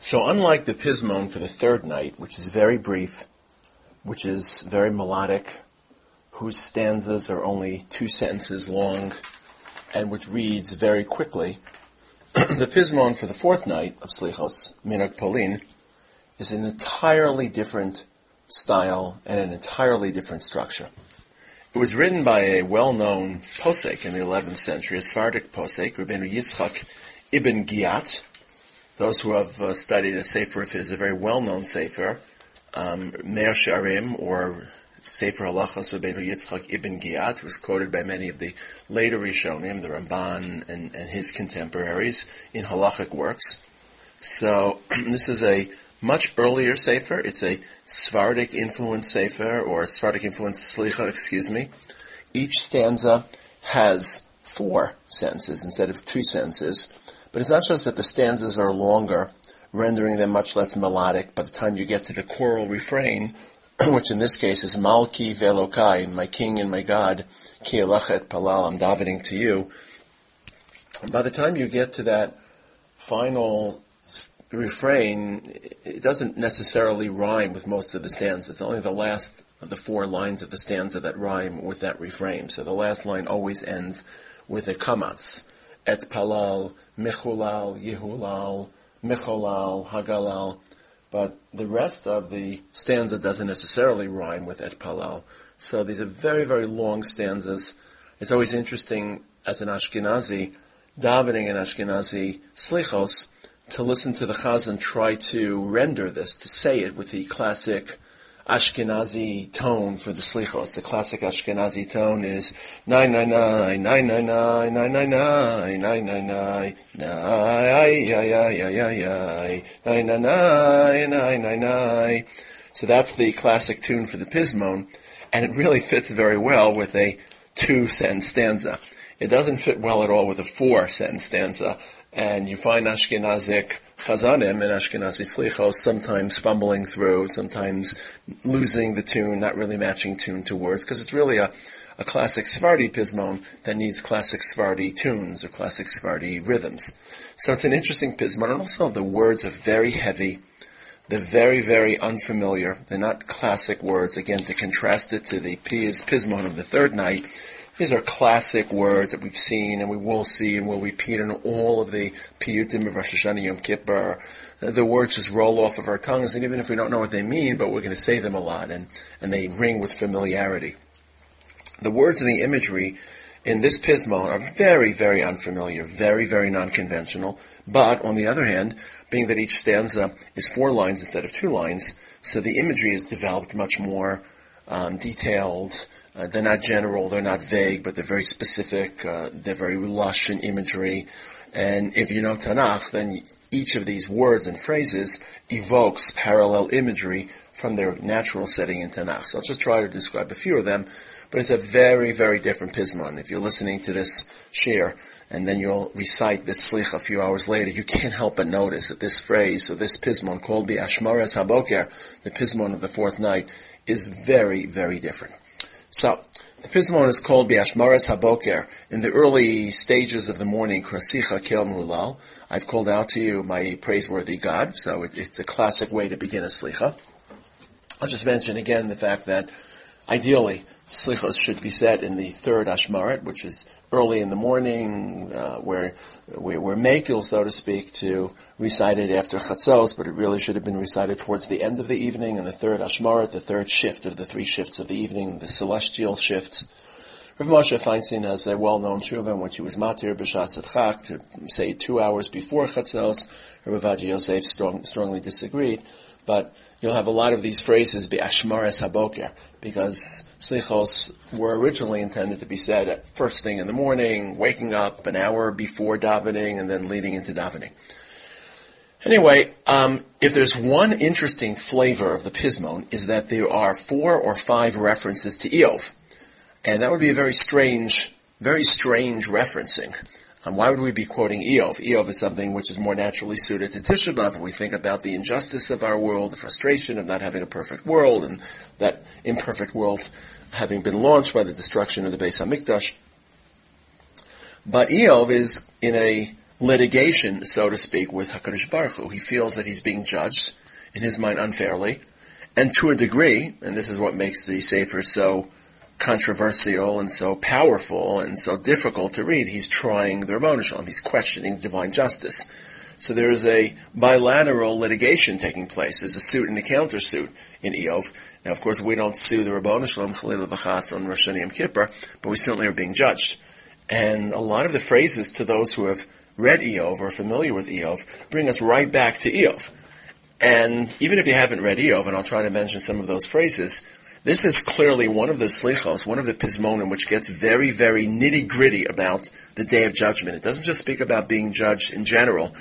So unlike the Pismon for the third night, which is very brief, which is very melodic, whose stanzas are only two sentences long, and which reads very quickly, the Pismon for the fourth night of Slichos, Minag Polin, is an entirely different style and an entirely different structure. It was written by a well-known posek in the 11th century, a Sephardic posek, Rabbeinu Yitzchak ibn Giyat. Those who have uh, studied a sefer of his, a very well-known sefer, um, Meir Sharim, or Sefer Halachos Rabbeinu Yitzchak ibn Giyat, was quoted by many of the later Rishonim, the Ramban and, and his contemporaries, in halachic works. So this is a much earlier sefer. It's a Sephardic influence sefer, or Sephardic influence slicha, excuse me. Each stanza has four sentences instead of two sentences. But it's not just that the stanzas are longer, rendering them much less melodic by the time you get to the choral refrain, which in this case is Malki Velokai, my king and my God, Ki Elachet Palal, I'm davening to you. By the time you get to that final refrain, it doesn't necessarily rhyme with most of the stanzas. It's only the last of the four lines of the stanza that rhyme with that refrain. So the last line always ends with a kamatz. Et palal, mechulal, yehulal, mecholal, hagalal. But the rest of the stanza doesn't necessarily rhyme with et palal. So these are very, very long stanzas. It's always interesting as an Ashkenazi, davening an Ashkenazi slichos, to listen to the Chazan try to render this, to say it with the classic Ashkenazi tone for the slichos. The classic Ashkenazi tone is nine nine nine nine nine nine nine nine nine nine nine nine nine nine nine nine nine nine. So that's the classic tune for the Pismon, and it really fits very well with a two sentence stanza. It doesn't fit well at all with a four sentence stanza and you find Ashkenazic chazanim and Ashkenazi slichos sometimes fumbling through, sometimes losing the tune, not really matching tune to words, because it's really a, a classic Sephardi pismon that needs classic Sephardi tunes or classic Sephardi rhythms. So it's an interesting pismon, and also the words are very heavy. They're very, very unfamiliar. They're not classic words. Again, to contrast it to the pismon of the third night, these are classic words that we've seen and we will see and will repeat in all of the piyutim of Rosh Hashanah Yom Kippur. The words just roll off of our tongues, and even if we don't know what they mean, but we're going to say them a lot, and, and they ring with familiarity. The words and the imagery in this pismon are very, very unfamiliar, very, very non-conventional, but on the other hand, being that each stanza is four lines instead of two lines, so the imagery is developed much more um, detailed, uh, they're not general, they're not vague, but they're very specific. Uh, they're very lush in imagery. And if you know Tanakh, then each of these words and phrases evokes parallel imagery from their natural setting in Tanakh. So I'll just try to describe a few of them, but it's a very, very different pismon. If you're listening to this share, and then you'll recite this slich a few hours later, you can't help but notice that this phrase, or this pismon called the Ashmaras Haboker, the pismon of the fourth night, is very, very different. So, the Pismon is called Biashmaras Haboker. In the early stages of the morning, Krasicha Kel Mulal, I've called out to you my praiseworthy God, so it, it's a classic way to begin a Slicha. I'll just mention again the fact that ideally, Slichos should be said in the third Ashmaret, which is early in the morning, uh, where we're makil, so to speak, to recite it after chatzos, but it really should have been recited towards the end of the evening and the third ashmarat, the third shift of the three shifts of the evening, the celestial shifts. Rav Moshe Feinstein has a well-known tshuva in which he was matir b'shas chak to say two hours before chatzos. Rav Yosef strong, strongly disagreed, but you'll have a lot of these phrases be ashmares haboker because slichos were originally intended to be said at first thing in the morning, waking up an hour before davening, and then leading into davening. Anyway, um, if there's one interesting flavor of the pismon is that there are four or five references to Eov, and that would be a very strange, very strange referencing. Um, why would we be quoting Eov? Eov is something which is more naturally suited to Tisha B'Av. We think about the injustice of our world, the frustration of not having a perfect world, and that imperfect world having been launched by the destruction of the Beis Hamikdash. But Eov is in a litigation, so to speak, with Hakadosh Baruch Hu. He feels that he's being judged in his mind unfairly, and to a degree, and this is what makes the Sefer so controversial and so powerful and so difficult to read, he's trying the Ribbono Shel Olam. He's questioning divine justice. So there is a bilateral litigation taking place. There's a suit and a countersuit in Eov. Now, of course, we don't sue the Ribbono Shel Olam Chalil V'chas on Rosh Hashanah Kippur, but we certainly are being judged. And a lot of the phrases to those who have read Eov or familiar with Eov bring us right back to Eov. And even if you haven't read Eov, and I'll try to mention some of those phrases, this is clearly one of the slichos, one of the pismonim, which gets very, very nitty gritty about the day of judgment. It doesn't just speak about being judged in general,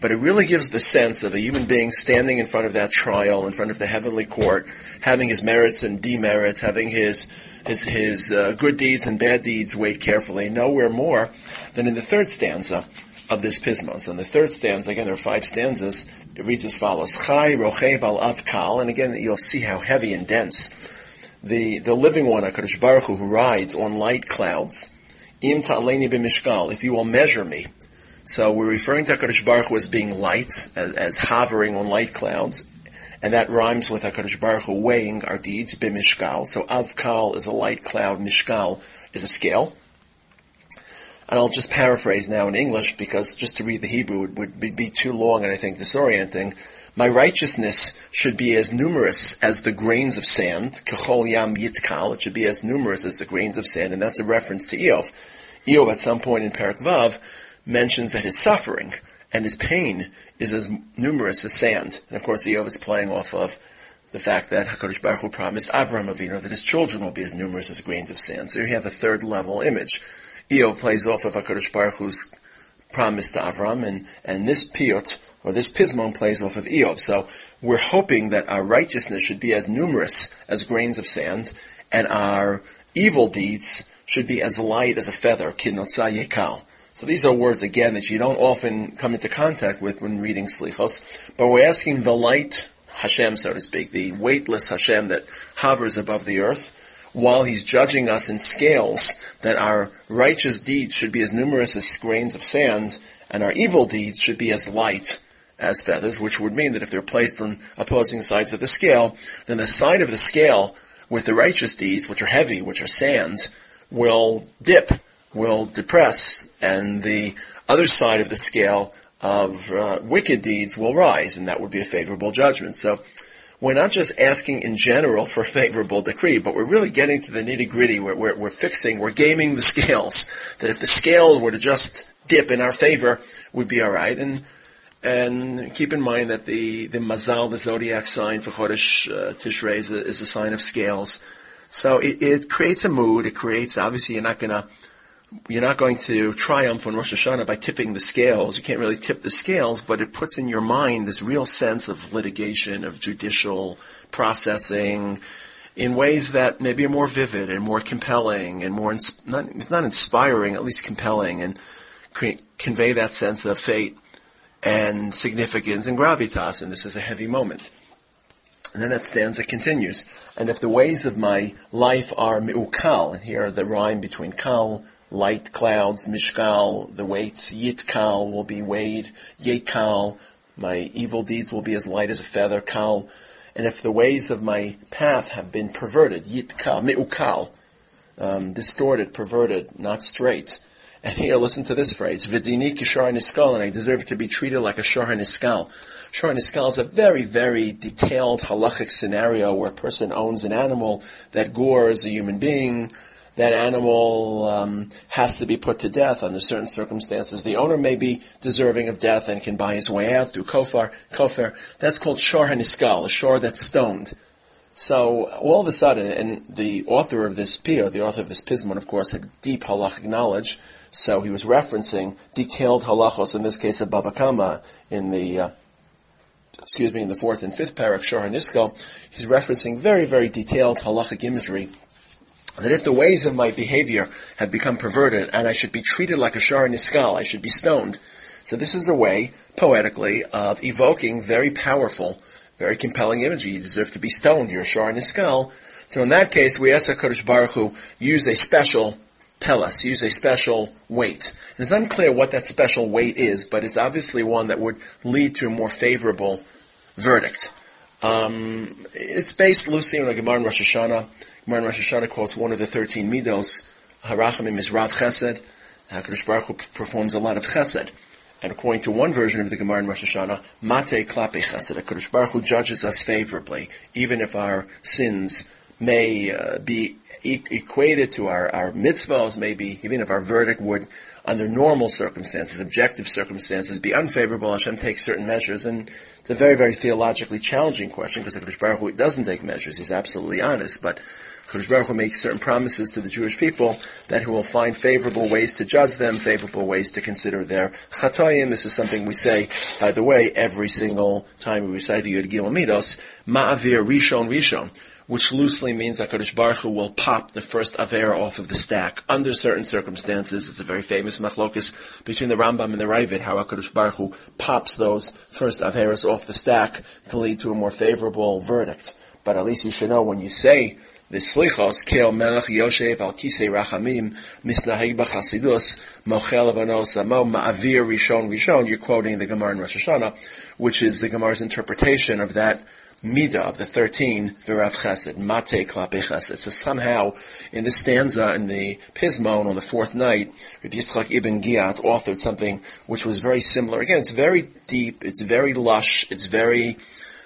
but it really gives the sense of a human being standing in front of that trial, in front of the heavenly court, having his merits and demerits, having his his, his uh, good deeds and bad deeds weighed carefully. Nowhere more than in the third stanza of this pismon. So in the third stanza, again, there are five stanzas. It reads as follows: Chai rochev al avkal, and again, you'll see how heavy and dense the the living one, Hakadosh Baruch Hu, who rides on light clouds. Im ta'aleni b'mishkal, if you will measure me. So we're referring to Hakadosh Baruch Hu as being light, as, as hovering on light clouds, and that rhymes with Hakadosh Baruch Hu weighing our deeds b'mishkal. So avkal is a light cloud, mishkal is a scale. And I'll just paraphrase now in English because just to read the Hebrew would, would be, be too long and I think disorienting. My righteousness should be as numerous as the grains of sand. Kechol yam yitkal. It should be as numerous as the grains of sand, and that's a reference to Eov. Eov, at some point in Parak Vav, mentions that his suffering and his pain is as numerous as sand. And of course, Eov is playing off of the fact that Hakadosh Baruch Hu promised Avram Avinu that his children will be as numerous as grains of sand. So here you have a third level image. Eov plays off of Hakadosh Baruch Hu's promise to Avram, and and this piyut or this pismon plays off of Eov. So we're hoping that our righteousness should be as numerous as grains of sand, and our evil deeds should be as light as a feather. Kinotza yekal. So these are words again that you don't often come into contact with when reading Slichos, but we're asking the light Hashem, so to speak, the weightless Hashem that hovers above the earth, while he's judging us in scales, that our righteous deeds should be as numerous as grains of sand, and our evil deeds should be as light as feathers, which would mean that if they're placed on opposing sides of the scale, then the side of the scale with the righteous deeds, which are heavy, which are sand, will dip will depress, and the other side of the scale of uh, wicked deeds will rise, and that would be a favorable judgment. So we're not just asking in general for a favorable decree, but we're really getting to the nitty gritty. We're, we're, we're, fixing, we're gaming the scales. That if the scale were to just dip in our favor, we'd be all right. And and keep in mind that the the mazal, the zodiac sign for Chodesh uh, Tishrei, is a, is a sign of scales. So it, it creates a mood. It creates obviously you're not going to you're not going to triumph on Rosh Hashanah by tipping the scales. You can't really tip the scales, but it puts in your mind this real sense of litigation, of judicial processing, in ways that maybe are more vivid and more compelling and more, not, not inspiring, at least compelling, and cre- convey that sense of fate and significance and gravitas, and this is a heavy moment. And then that stanza continues. And if the ways of my life are mi'ukal, and here the rhyme between kal light clouds, mishkal, the weights, yitkal will be weighed, yekal, my evil deeds will be as light as a feather, kal, and if the ways of my path have been perverted, yitkal, me'ukal, um, distorted, perverted, not straight. And here, listen to this phrase, vidini kishar niskal, and I deserve to be treated like a shar niskal. Shar niskal is a very, very detailed halachic scenario where a person owns an animal that gores a human being, that animal um, has to be put to death under certain circumstances. The owner may be deserving of death and can buy his way out through kofar, kofar. That's called shor haniskal, a shor that's stoned. So all of a sudden, and the author of this piyut, the author of this pismon, of course, had deep halachic knowledge. So he was referencing detailed halachos, in this case of Bava Kama, in the uh, excuse me, in the fourth and fifth parak, Shor HaNiskal, he's referencing very, very detailed halachic imagery that if the ways of my behavior have become perverted and I should be treated like a shar niskal, I should be stoned. So this is a way, poetically, of evoking very powerful, very compelling imagery. You deserve to be stoned. You're a shar niskal. So in that case, we ask HaKadosh Baruch Hu use a special pelas, use a special weight. And it's unclear what that special weight is, but it's obviously one that would lead to a more favorable verdict. Um, it's based loosely on a Gemara in Rosh Hashanah. Gemara in Rosh Hashanah calls one of the 13 midos, Harachamim is Rav Chesed. HaKadosh Baruch Hu performs a lot of chesed. And according to one version of the Gemara in Rosh Hashanah, Mate Klape Chesed, HaKadosh Baruch Hu judges us favorably, even if our sins may uh, be e- equated to our, our mitzvahs, maybe even if our verdict would, under normal circumstances, objective circumstances, be unfavorable, Hashem takes certain measures, and it's a very, very theologically challenging question, because HaKadosh Baruch Hu doesn't take measures, he's absolutely honest, but HaKadosh Baruch Hu makes certain promises to the Jewish people that he will find favorable ways to judge them, favorable ways to consider their chatayim. This is something we say, by the way, every single time we recite the Yud Gil Midos, Ma'avir Rishon Rishon which loosely means that Kadosh Baruch Hu will pop the first Avera off of the stack under certain circumstances. It's a very famous machlokus between the Rambam and the Raavad, how Kadosh Baruch Hu pops those first Averas off the stack to lead to a more favorable verdict. But at least you should know when you say the slichos keel melech yoshev al kisei rachamim misnaheg b'chasidus mochel avanos amo ma'avir rishon rishon. You're quoting the Gemara in Rosh Hashanah, which is the Gemara's interpretation of that Mida of the 13, Virav Chesed, Mate Klape Chesed. So somehow, in this stanza, in the Pismon on the fourth night, Rabbi Yitzchak Ibn Giat authored something which was very similar. Again, it's very deep, it's very lush, it's very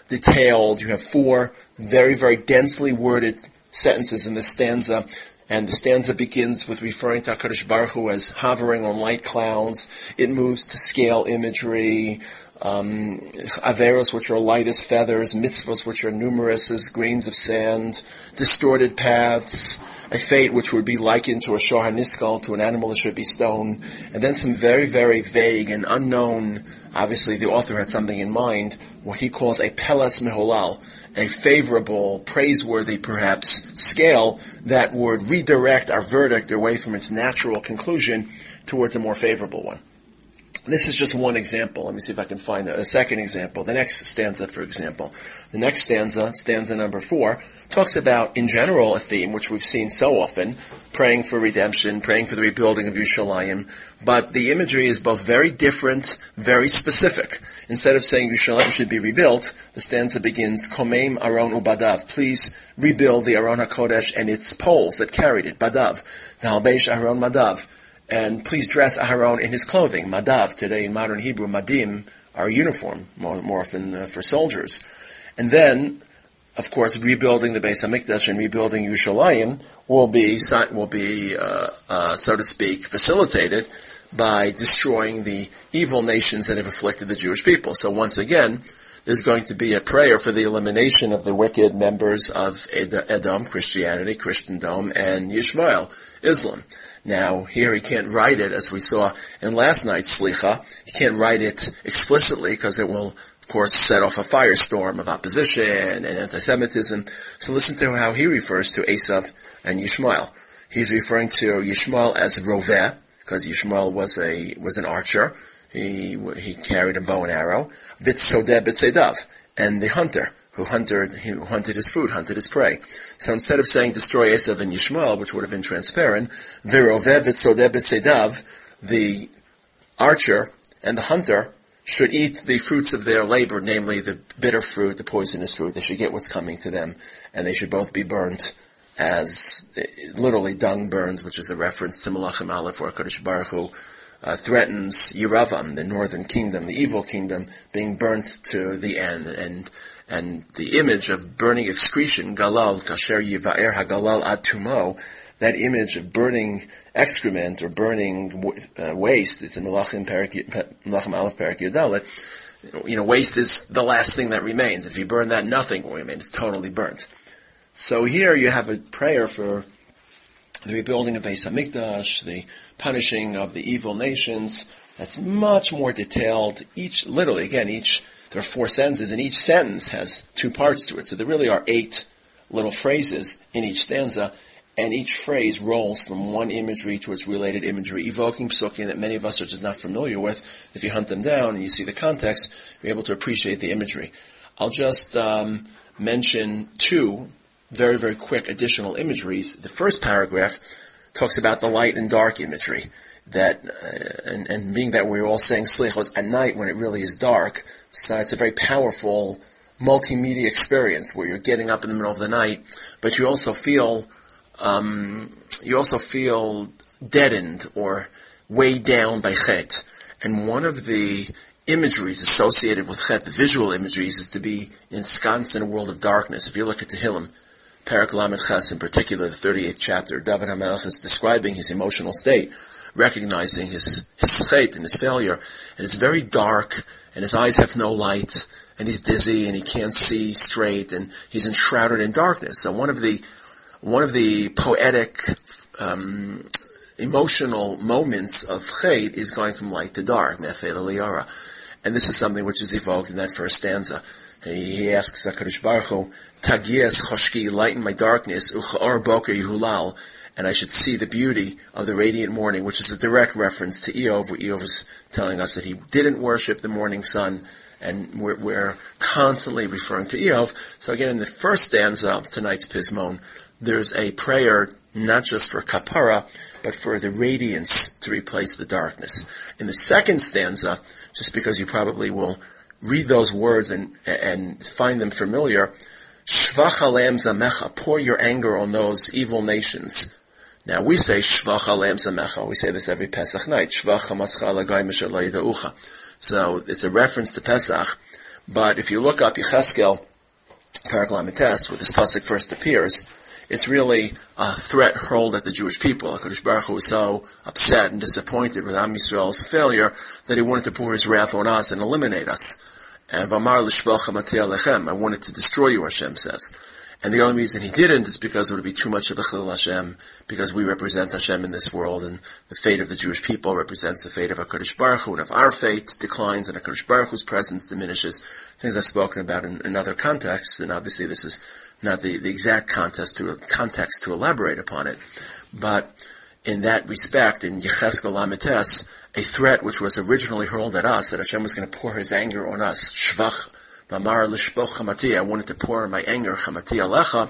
detailed. You have four very, very densely worded sentences in this stanza. And the stanza begins with referring to HaKadosh Baruch Hu as hovering on light clouds. It moves to scale imagery, um, averos which are light as feathers, mitzvahs which are numerous as grains of sand, distorted paths, a fate which would be likened to a shohar niskal, to an animal that should be stone, and then some very, very vague and unknown, obviously the author had something in mind, what he calls a pelas meholal, a favorable, praiseworthy perhaps, scale that would redirect our verdict away from its natural conclusion towards a more favorable one. This is just one example. Let me see if I can find a, second example. The next stanza, for example. The next stanza, stanza number four, talks about, in general, a theme which we've seen so often, praying for redemption, praying for the rebuilding of Yerushalayim, but the imagery is both very different, very specific. Instead of saying Yerushalayim should be rebuilt, the stanza begins, Komeim Aron Ubadav, please rebuild the Aron HaKodesh and its poles that carried it, Badav, V'halbesh Aron Madav, and please dress Aharon in his clothing. Madav, today in modern Hebrew, madim, our uniform, more, more often uh, for soldiers. And then, of course, rebuilding the Beis Hamikdash and rebuilding Yerushalayim will be, will be, uh, uh, so to speak, facilitated by destroying the evil nations that have afflicted the Jewish people. So once again, there's going to be a prayer for the elimination of the wicked members of Edom, Christianity, Christendom, and Yishmael, Islam. Now, here he can't write it as we saw in last night's Slicha. He can't write it explicitly because it will, of course, set off a firestorm of opposition and anti-Semitism. So listen to how he refers to Esav and Yishmael. He's referring to Yishmael as Roveh, because Yishmael was a, was an archer. He, he carried a bow and arrow. Vitzodeh Bitzedav, and the hunter who hunted, who hunted his food, hunted his prey. So instead of saying destroy Esav and Yishmael, which would have been transparent, Virovev Sedav, the archer and the hunter should eat the fruits of their labor, namely the bitter fruit, the poisonous fruit. They should get what's coming to them, and they should both be burnt as literally dung burns, which is a reference to Malachim Aleph, where Kodesh Baruch Hu uh, threatens Yeravam, the northern kingdom, the evil kingdom, being burnt to the end. And and the image of burning excretion, galal, kasher yivaer hagalal atumo, that image of burning excrement or burning uh, waste, it's in Melachim, Melachim Aleph Perak Yudalit, you know, waste is the last thing that remains. If you burn that, nothing will remain. It's totally burnt. So here you have a prayer for the rebuilding of Beis Hamikdash, the punishing of the evil nations. That's much more detailed. Each, literally, again, each there are four sentences, and each sentence has two parts to it. So there really are eight little phrases in each stanza, and each phrase rolls from one imagery to its related imagery, evoking psukim that many of us are just not familiar with. If you hunt them down and you see the context, you're able to appreciate the imagery. I'll just um, mention two very, very quick additional imageries. The first paragraph talks about the light and dark imagery. That uh, and, and being that we're all saying slichos at night when it really is dark, so it's a very powerful multimedia experience where you're getting up in the middle of the night, but you also feel um, you also feel deadened or weighed down by chet. And one of the imageries associated with chet, the visual imageries, is to be ensconced in a world of darkness. If you look at Tehillim, Parak Lamed Ches, in particular, the 38th chapter, David HaMelech is describing his emotional state, recognizing his, his chet and his failure, and it's very dark, and his eyes have no light, and he's dizzy, and he can't see straight, and he's enshrouded in darkness. So one of the one of the poetic, um, emotional moments of Chet is going from light to dark, Mefed Liyara. And this is something which is evoked in that first stanza. He, he asks HaKadosh Baruch Hu, Tagias choshki, lighten my darkness, Ucha'or boker yehulal, and I should see the beauty of the radiant morning, which is a direct reference to Eov, where Eov is telling us that he didn't worship the morning sun, and we're, we're constantly referring to Eov. So again, in the first stanza of tonight's Pismon, there's a prayer not just for kapara, but for the radiance to replace the darkness. In the second stanza, just because you probably will read those words and, and find them familiar, Shvach alem zamecha, pour your anger on those evil nations. Now we say Shvach alem zamecha, we say this every Pesach night, Shvach ucha. So it's a reference to Pesach, but if you look up Yecheskel, Parak Lamites, where this Pesach first appears, it's really a threat hurled at the Jewish people. HaKadosh Baruch Hu was so upset and disappointed with Am Yisrael's failure that he wanted to pour his wrath on us and eliminate us. And Vamar lechem, I wanted to destroy you, Hashem says. And the only reason he didn't is because it would be too much of a chil Hashem, because we represent Hashem in this world, and the fate of the Jewish people represents the fate of HaKadosh Baruch Hu, and if our fate declines and HaKadosh Baruch Hu's presence diminishes, things I've spoken about in, in other contexts, and obviously this is not the, the exact context to, context to elaborate upon it, but in that respect, in Yecheskel Lamites, a threat which was originally hurled at us, that Hashem was going to pour His anger on us, Shvach V'amar l'shpoch chamati, I wanted to pour my anger, chamati alecha,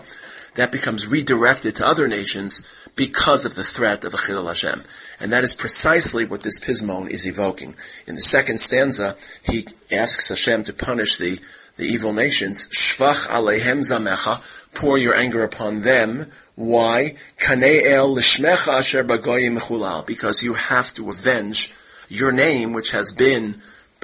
that becomes redirected to other nations because of the threat of Achil Hashem. And that is precisely what this pismon is evoking. In the second stanza, he asks Hashem to punish the the evil nations, Shvach alehem zamecha, pour your anger upon them. Why? Kane'el lishmecha asher bagoyim mechulal. Because you have to avenge your name, which has been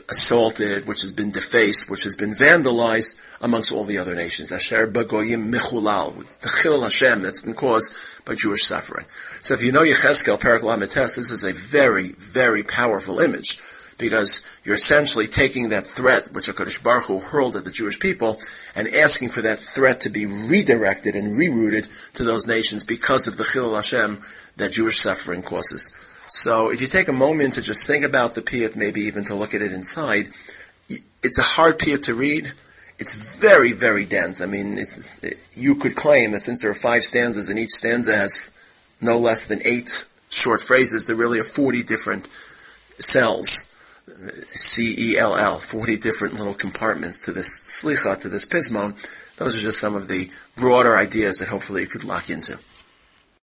assaulted, which has been defaced, which has been vandalized amongst all the other nations. Asher bagoyim mechulal. The chil Hashem that's been caused by Jewish suffering. So if you know Yecheskel, Parak Lamites, this is a very, very powerful image because you're essentially taking that threat which HaKadosh Baruch Hu hurled at the Jewish people and asking for that threat to be redirected and rerouted to those nations because of the Chilul Hashem that Jewish suffering causes. So if you take a moment to just think about the piyut, maybe even to look at it inside, it's a hard piyut to read. It's very, very dense. I mean, you could claim that since there are five stanzas and each stanza has no less than eight short phrases, there really are 40 different cells C-E-L-L, 40 different little compartments to this slicha, to this pismon. Those are just some of the broader ideas that hopefully you could lock into.